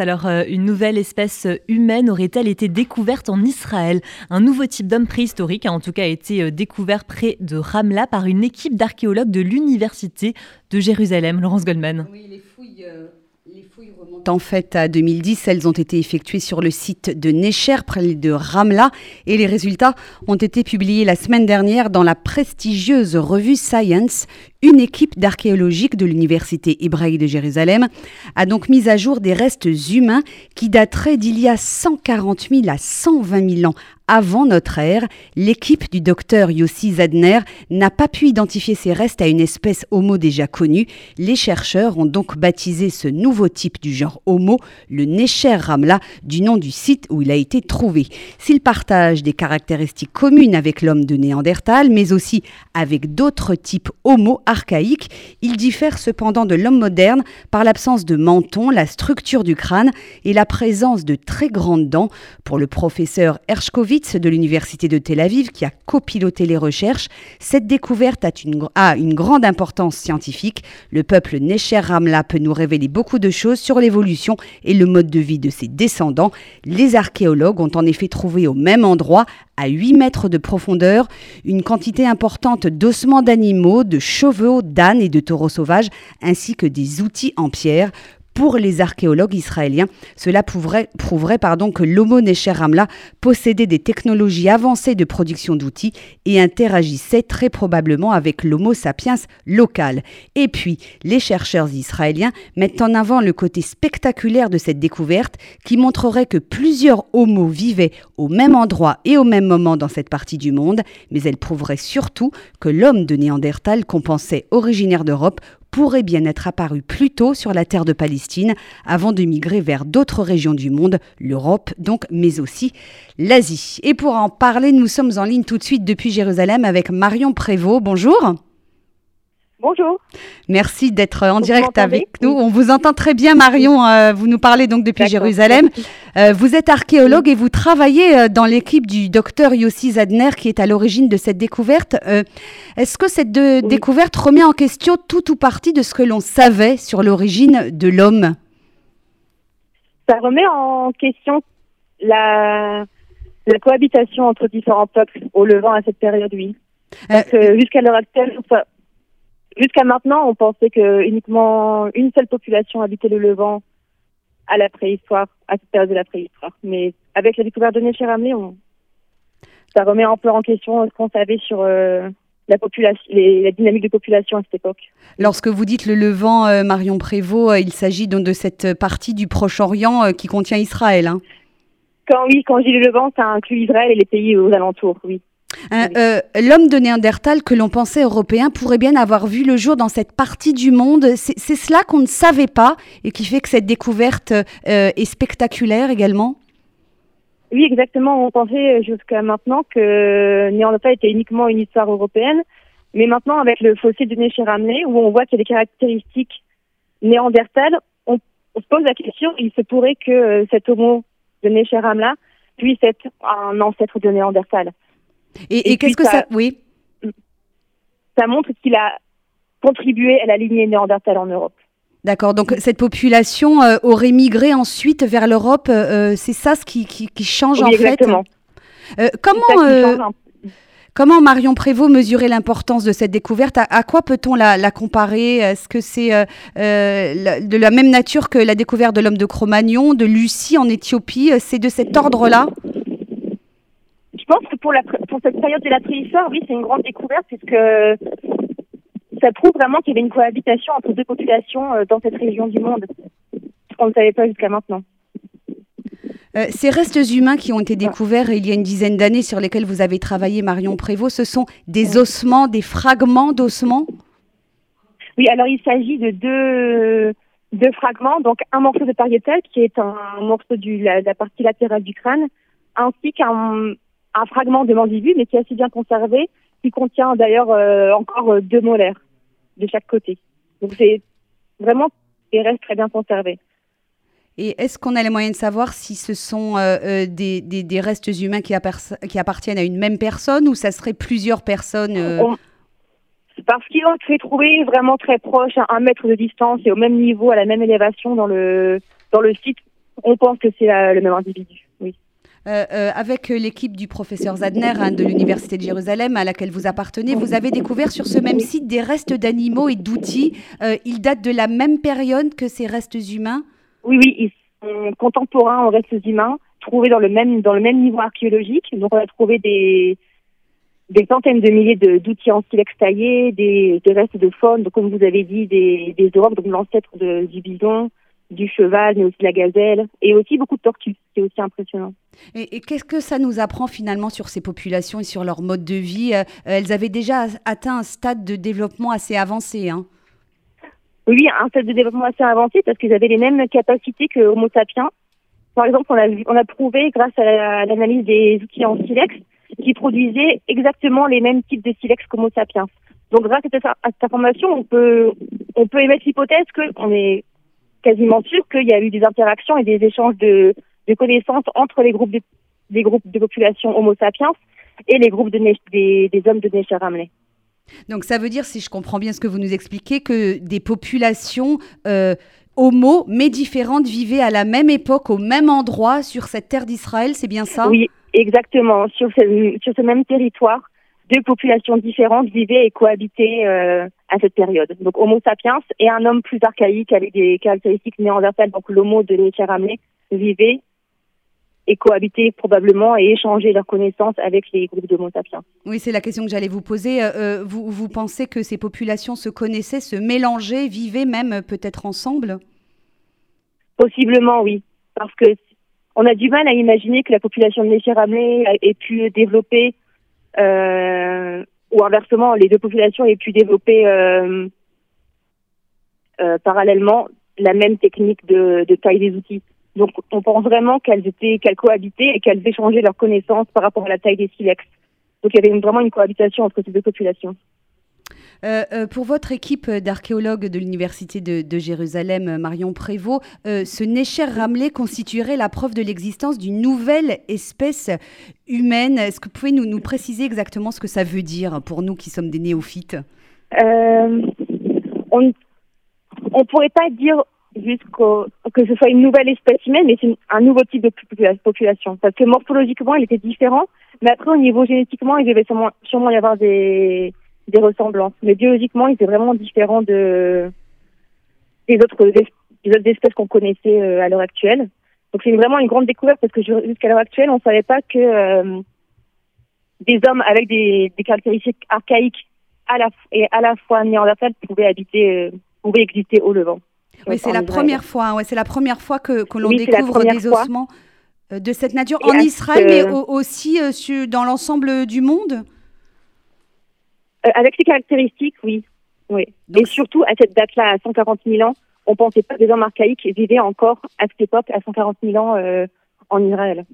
Alors, euh, une nouvelle espèce humaine aurait-elle été découverte en Israël? Un nouveau type d'homme préhistorique a en tout cas été euh, découvert près de Ramla par une équipe d'archéologues de l'Université de Jérusalem. Laurence Goldman. Oui, les fouilles. Euh, remontent en fait à 2010. Elles ont été effectuées sur le site de Necher, près de Ramla, et les résultats ont été publiés la semaine dernière dans la prestigieuse revue Science. Une équipe d'archéologiques de l'Université hébraïque de Jérusalem a donc mis à jour des restes humains qui dateraient d'il y a 140 000 à 120 000 ans avant notre ère. L'équipe du docteur Yossi Zadner n'a pas pu identifier ces restes à une espèce Homo déjà connue. Les chercheurs ont donc baptisé ce nouveau type du genre Homo le Necher Ramla, du nom du site où il a été trouvé. S'il partage des caractéristiques communes avec l'homme de Néandertal, mais aussi avec d'autres types Homo archaïque, il diffère cependant de l'homme moderne par l'absence de menton, la structure du crâne et la présence de très grandes dents. Pour le professeur Hershkovitz de l'Université de Tel Aviv, qui a copiloté les recherches, cette découverte a une, a une grande importance scientifique. Le peuple Necher Ramla peut nous révéler beaucoup de choses sur l'évolution et le mode de vie de ses descendants. Les archéologues ont en effet trouvé au même endroit à 8 mètres de profondeur, une quantité importante d'ossements d'animaux, de chevaux, d'ânes et de taureaux sauvages, ainsi que des outils en pierre pour les archéologues israéliens, cela prouverait, que l'Homo Necher Ramla possédait des technologies avancées de production d'outils et interagissait très probablement avec l'Homo sapiens local. Et puis, les chercheurs israéliens mettent en avant le côté spectaculaire de cette découverte qui montrerait que plusieurs Homos vivaient au même endroit et au même moment dans cette partie du monde, mais elle prouverait surtout que l'homme de Néandertal qu'on pensait originaire d'Europe pourrait bien être apparu plus tôt sur la terre de Palestine avant de migrer vers d'autres régions du monde, l'Europe donc, mais aussi l'Asie. Et pour en parler, nous sommes en ligne tout de suite depuis Jérusalem avec Marion Prévost. Bonjour. Bonjour. Merci d'être en direct avec nous. On vous entend très bien, Marion. Euh, vous nous parlez donc depuis Jérusalem. Euh, vous êtes archéologue et vous travaillez euh, dans l'équipe du docteur Yossi Zadner qui est à l'origine de cette découverte. Est-ce que cette découverte remet en question tout ou partie de ce que l'on savait sur l'origine de l'homme? Ça remet en question la, la cohabitation entre différents peuples au Levant à cette période, oui. Jusqu'à l'heure actuelle, Jusqu'à maintenant, on pensait que uniquement une seule population habitait le Levant à la préhistoire, à cette période de la préhistoire. Mais avec la découverte de Necheramé, on... ça remet un peu en question ce qu'on savait sur euh, la, population, les, la dynamique de population à cette époque. Lorsque vous dites le Levant, euh, Marion Prévost, euh, il s'agit donc de cette partie du Proche-Orient qui contient Israël. Hein. Quand oui, quand je dis le Levant, ça inclut Israël et les pays aux alentours, oui. Hein, euh, l'homme de Néandertal que l'on pensait européen pourrait bien avoir vu le jour dans cette partie du monde. C'est cela qu'on ne savait pas et qui fait que cette découverte euh, est spectaculaire également Oui, exactement. On pensait jusqu'à maintenant que Néandertal était uniquement une histoire européenne. Mais maintenant, avec le fossile de Néchéramné, où on voit qu'il y a des caractéristiques néandertales, on, se pose la question, il se pourrait que euh, cet homo de Néchéram-là puisse être un ancêtre de Néandertal. Et, qu'est-ce que ça... Oui. Ça montre qu'il a contribué à la lignée néandertale en Europe. D'accord, donc cette population euh, aurait migré ensuite vers l'Europe, euh, euh, c'est ça ce qui, qui, change en exactement. fait Comment, comment Marion Prévost mesurait l'importance de cette découverte? À, quoi peut-on la, la, comparer? Est-ce que c'est de la même nature que la découverte de l'homme de Cro-Magnon, de Lucie en Éthiopie? C'est de cet ordre-là? Pense que pour, la, pour cette période de la préhistoire, oui, c'est une grande découverte puisque ça prouve vraiment qu'il y avait une cohabitation entre deux populations euh, dans cette région du monde, ce qu'on ne savait pas jusqu'à maintenant. Euh, ces restes humains qui ont été découverts il y a une dizaine d'années, sur lesquels vous avez travaillé, Marion Prévost, ce sont des ossements, des fragments d'ossements? Oui, alors il s'agit de deux, deux fragments. Donc un morceau de pariétal qui est un morceau de la, la, partie latérale du crâne, ainsi qu'un un fragment de mandibule, mais qui est assez bien conservé, qui contient d'ailleurs euh, encore euh, deux molaires de chaque côté. Donc c'est vraiment des restes très bien conservés. Et est-ce qu'on a les moyens de savoir si ce sont euh, des, des, restes humains qui, qui, appartiennent à une même personne ou ça serait plusieurs personnes Parce qu'ils ont été trouvés vraiment très proches, à un mètre de distance et au même niveau, à la même élévation dans le, dans le site on pense que c'est le même individu. Euh, euh, avec l'équipe du professeur Zadner hein, de l'Université de Jérusalem à laquelle vous appartenez, vous avez découvert sur ce même site des restes d'animaux et d'outils. Euh, ils datent de la même période que ces restes humains? Oui, oui, ils sont contemporains aux restes humains, trouvés dans le même, dans le même niveau archéologique. Donc on a trouvé des, des centaines de milliers d'outils en silex taillés, des, des, restes de faune, donc comme vous avez dit, des, des Europe, donc l'ancêtre du bison, du cheval, mais aussi la gazelle, et aussi beaucoup de tortues. C'est aussi impressionnant. Et, qu'est-ce que ça nous apprend finalement sur ces populations et sur leur mode de vie? Euh, Elles avaient déjà atteint un stade de développement assez avancé. Hein oui, un stade de développement assez avancé parce qu'ils avaient les mêmes capacités que Homo sapiens. Par exemple, on a, on a prouvé grâce à l'analyse des outils en silex qu'ils produisaient exactement les mêmes types de silex qu'Homo sapiens. Donc grâce à cette, information, on peut, on peut émettre l'hypothèse qu'on est quasiment sûr qu'il y a eu des interactions et des échanges de, connaissances entre les groupes de, groupes de population Homo sapiens et les groupes de, des, des, hommes de Necher Donc ça veut dire, si je comprends bien ce que vous nous expliquez, que des populations euh, homo, mais différentes, vivaient à la même époque, au même endroit, sur cette terre d'Israël, c'est bien ça? Oui, exactement, sur ce, sur ce même territoire deux populations différentes vivaient et cohabitaient euh, à cette période. Donc Homo sapiens et un homme plus archaïque avec des caractéristiques néandertales, donc l'Homo de Necheramle, vivaient et cohabitaient probablement et échanger leurs connaissances avec les groupes d'Homo sapiens. Oui, c'est la question que j'allais vous poser. Euh, euh, vous, vous pensez que ces populations se connaissaient, se mélangeaient, vivaient même peut-être ensemble? Possiblement, oui. Parce que on a du mal à imaginer que la population de Necheramle ait pu développer euh, ou inversement, les deux populations aient pu développer euh, euh, parallèlement la même technique de, taille des outils. Donc, on pense vraiment qu'elles étaient, qu'elles cohabitaient et qu'elles échangeaient leurs connaissances par rapport à la taille des silex. Donc, il y avait vraiment une cohabitation entre ces deux populations. Euh, euh, pour votre équipe d'archéologues de l'Université de, Jérusalem, Marion Prévost, euh, ce Necher Ramley constituerait la preuve de l'existence d'une nouvelle espèce humaine. Est-ce que vous pouvez nous, préciser exactement ce que ça veut dire pour nous qui sommes des néophytes On ne pourrait pas dire juste que ce soit une nouvelle espèce humaine, mais c'est un nouveau type de population. Parce que morphologiquement, il était différent, mais après, au niveau génétiquement, il devait sûrement y avoir des, des ressemblances. Mais biologiquement, il était vraiment différent de des autres, des, autres espèces qu'on connaissait euh, à l'heure actuelle. Donc c'est vraiment une grande découverte parce que jusqu'à l'heure actuelle, on ne savait pas que euh, des hommes avec des, des, caractéristiques archaïques à la, et à la fois néandertales pouvaient habiter, euh, pouvaient exister au Levant. Oui, c'est la première fois. Ouais, c'est la première fois que, que l'on découvre des ossements de cette nature en Israël, mais aussi dans l'ensemble du monde. Euh, avec ces caractéristiques, oui. oui. Et surtout, à cette date-là, à 140 000 ans, on ne pensait pas que des hommes archaïques vivaient encore à cette époque, à 140 000 ans, euh, en Israël.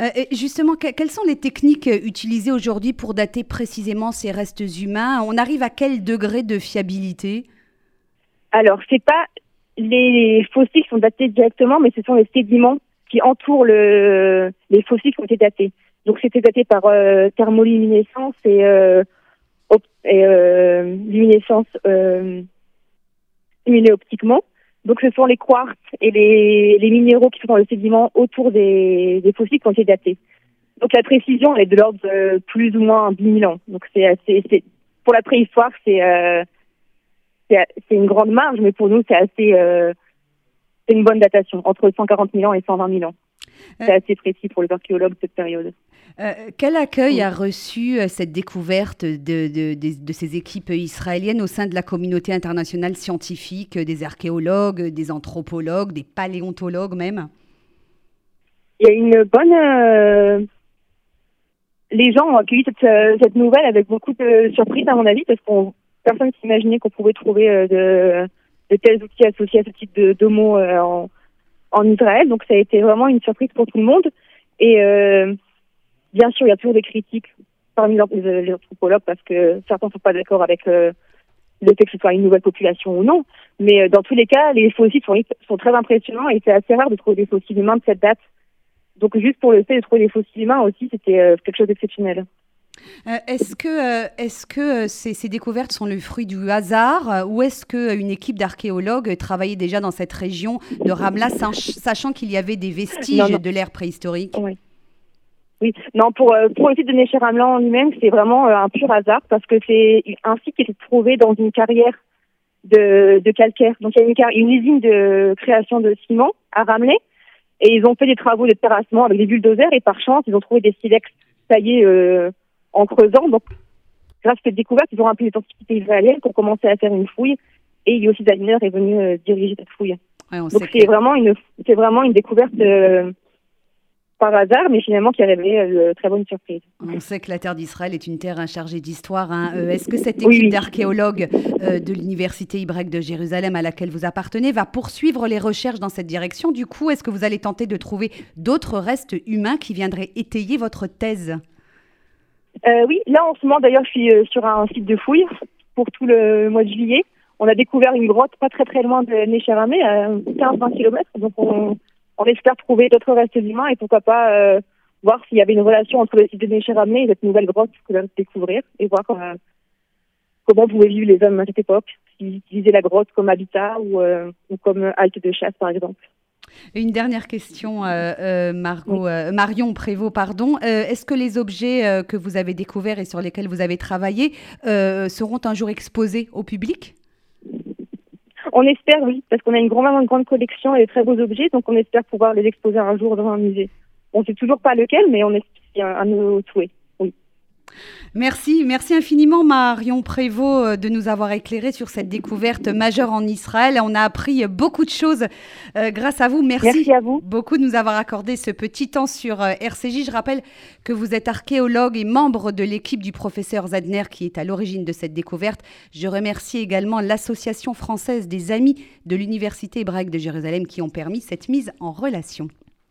Euh, justement, quelles sont les techniques utilisées aujourd'hui pour dater précisément ces restes humains? On arrive à quel degré de fiabilité? Alors, c'est pas les fossiles qui sont datés directement, mais ce sont les sédiments qui entourent le, les fossiles qui ont été datés. Donc, c'était daté par thermoluminescence et et euh, luminescence euh, stimulée optiquement. Donc ce sont les quartz et les, les minéraux qui sont dans le sédiment autour des, des fossiles qui ont été datés. Donc la précision est de l'ordre de plus ou moins 10 000 ans. Donc c'est assez, pour la préhistoire c'est euh, c'est une grande marge, mais pour nous c'est assez euh, c'est une bonne datation entre 140 000 ans et 120 000 ans. C'est assez précis pour les archéologues de cette période. Euh, quel accueil a reçu euh, cette découverte de, de, de, ces équipes israéliennes au sein de la communauté internationale scientifique, des archéologues, des anthropologues, des paléontologues même? Il y a une bonne... Euh, les gens ont accueilli cette, cette, nouvelle avec beaucoup de surprise à mon avis parce qu'on personne s'imaginait qu'on pouvait trouver de, tels outils associés à ce type d'homo en, en Israël. Donc ça a été vraiment une surprise pour tout le monde. Et Bien sûr, il y a toujours des critiques parmi les, anthropologues parce que certains ne sont pas d'accord avec euh, le fait que ce soit une nouvelle population ou non. Mais euh, dans tous les cas, les fossiles sont, sont très impressionnants et c'est assez rare de trouver des fossiles humains de cette date. Donc juste pour le fait de trouver des fossiles humains aussi, c'était euh, quelque chose d'exceptionnel. est-ce que, est-ce que ces, ces, découvertes sont le fruit du hasard ou est-ce qu'une équipe d'archéologues travaillait déjà dans cette région de Ramla, sachant qu'il y avait des vestiges de l'ère préhistorique? Oui. Oui, non, pour, euh, pour le site de Nécher Ramelan en lui-même, c'est vraiment euh, un pur hasard parce que c'est un site qui est trouvé dans une carrière de, de calcaire. Donc il y a une, une usine de création de ciment à Ramelais et ils ont fait des travaux de terrassement avec des bulldozers et par chance, ils ont trouvé des silex taillés euh, en creusant. Donc grâce à cette découverte, ils ont rappelé les antiquités israéliennes pour commencer à faire une fouille et Yossi Daliner est venu diriger cette fouille. Donc c'est vraiment une c'est vraiment une découverte par hasard, mais finalement qui a révélé euh, très bonne surprise. On sait que la terre d'Israël est une terre chargée d'histoire. Hein. Euh, est-ce que cette équipe d'archéologues euh, de l'Université hébraïque de Jérusalem à laquelle vous appartenez va poursuivre les recherches dans cette direction? Du coup, est-ce que vous allez tenter de trouver d'autres restes humains qui viendraient étayer votre thèse? Oui, là en ce moment d'ailleurs, je suis sur un site de fouilles pour tout le mois de juillet. On a découvert une grotte pas très très loin de Nécharamé, à 15-20 km. Donc on on espère trouver d'autres restes humains et pourquoi pas euh, voir s'il y avait une relation entre le site de Néché-Ramené et cette nouvelle grotte que l'on découvrir et voir euh, comment pouvaient vivre les hommes à cette époque, s'ils utilisaient la grotte comme habitat ou, euh, ou comme halte de chasse par exemple. Une dernière question, Margot, Marion Prévost, pardon. Est-ce que les objets que vous avez découverts et sur lesquels vous avez travaillé seront un jour exposés au public? On espère, oui, parce qu'on a une grande, collection et de très beaux objets, donc on espère pouvoir les exposer un jour dans un musée. On ne sait toujours pas lequel, mais on espère un, un nouveau souhait. Merci, merci infiniment Marion Prévost euh, de nous avoir éclairé sur cette découverte majeure en Israël. On a appris beaucoup de choses euh, grâce à vous. Merci, à vous. beaucoup de nous avoir accordé ce petit temps sur euh, RCJ. Je rappelle que vous êtes archéologue et membre de l'équipe du professeur Zadner qui est à l'origine de cette découverte. Je remercie également l'Association française des amis de l'Université hébraïque de Jérusalem qui ont permis cette mise en relation.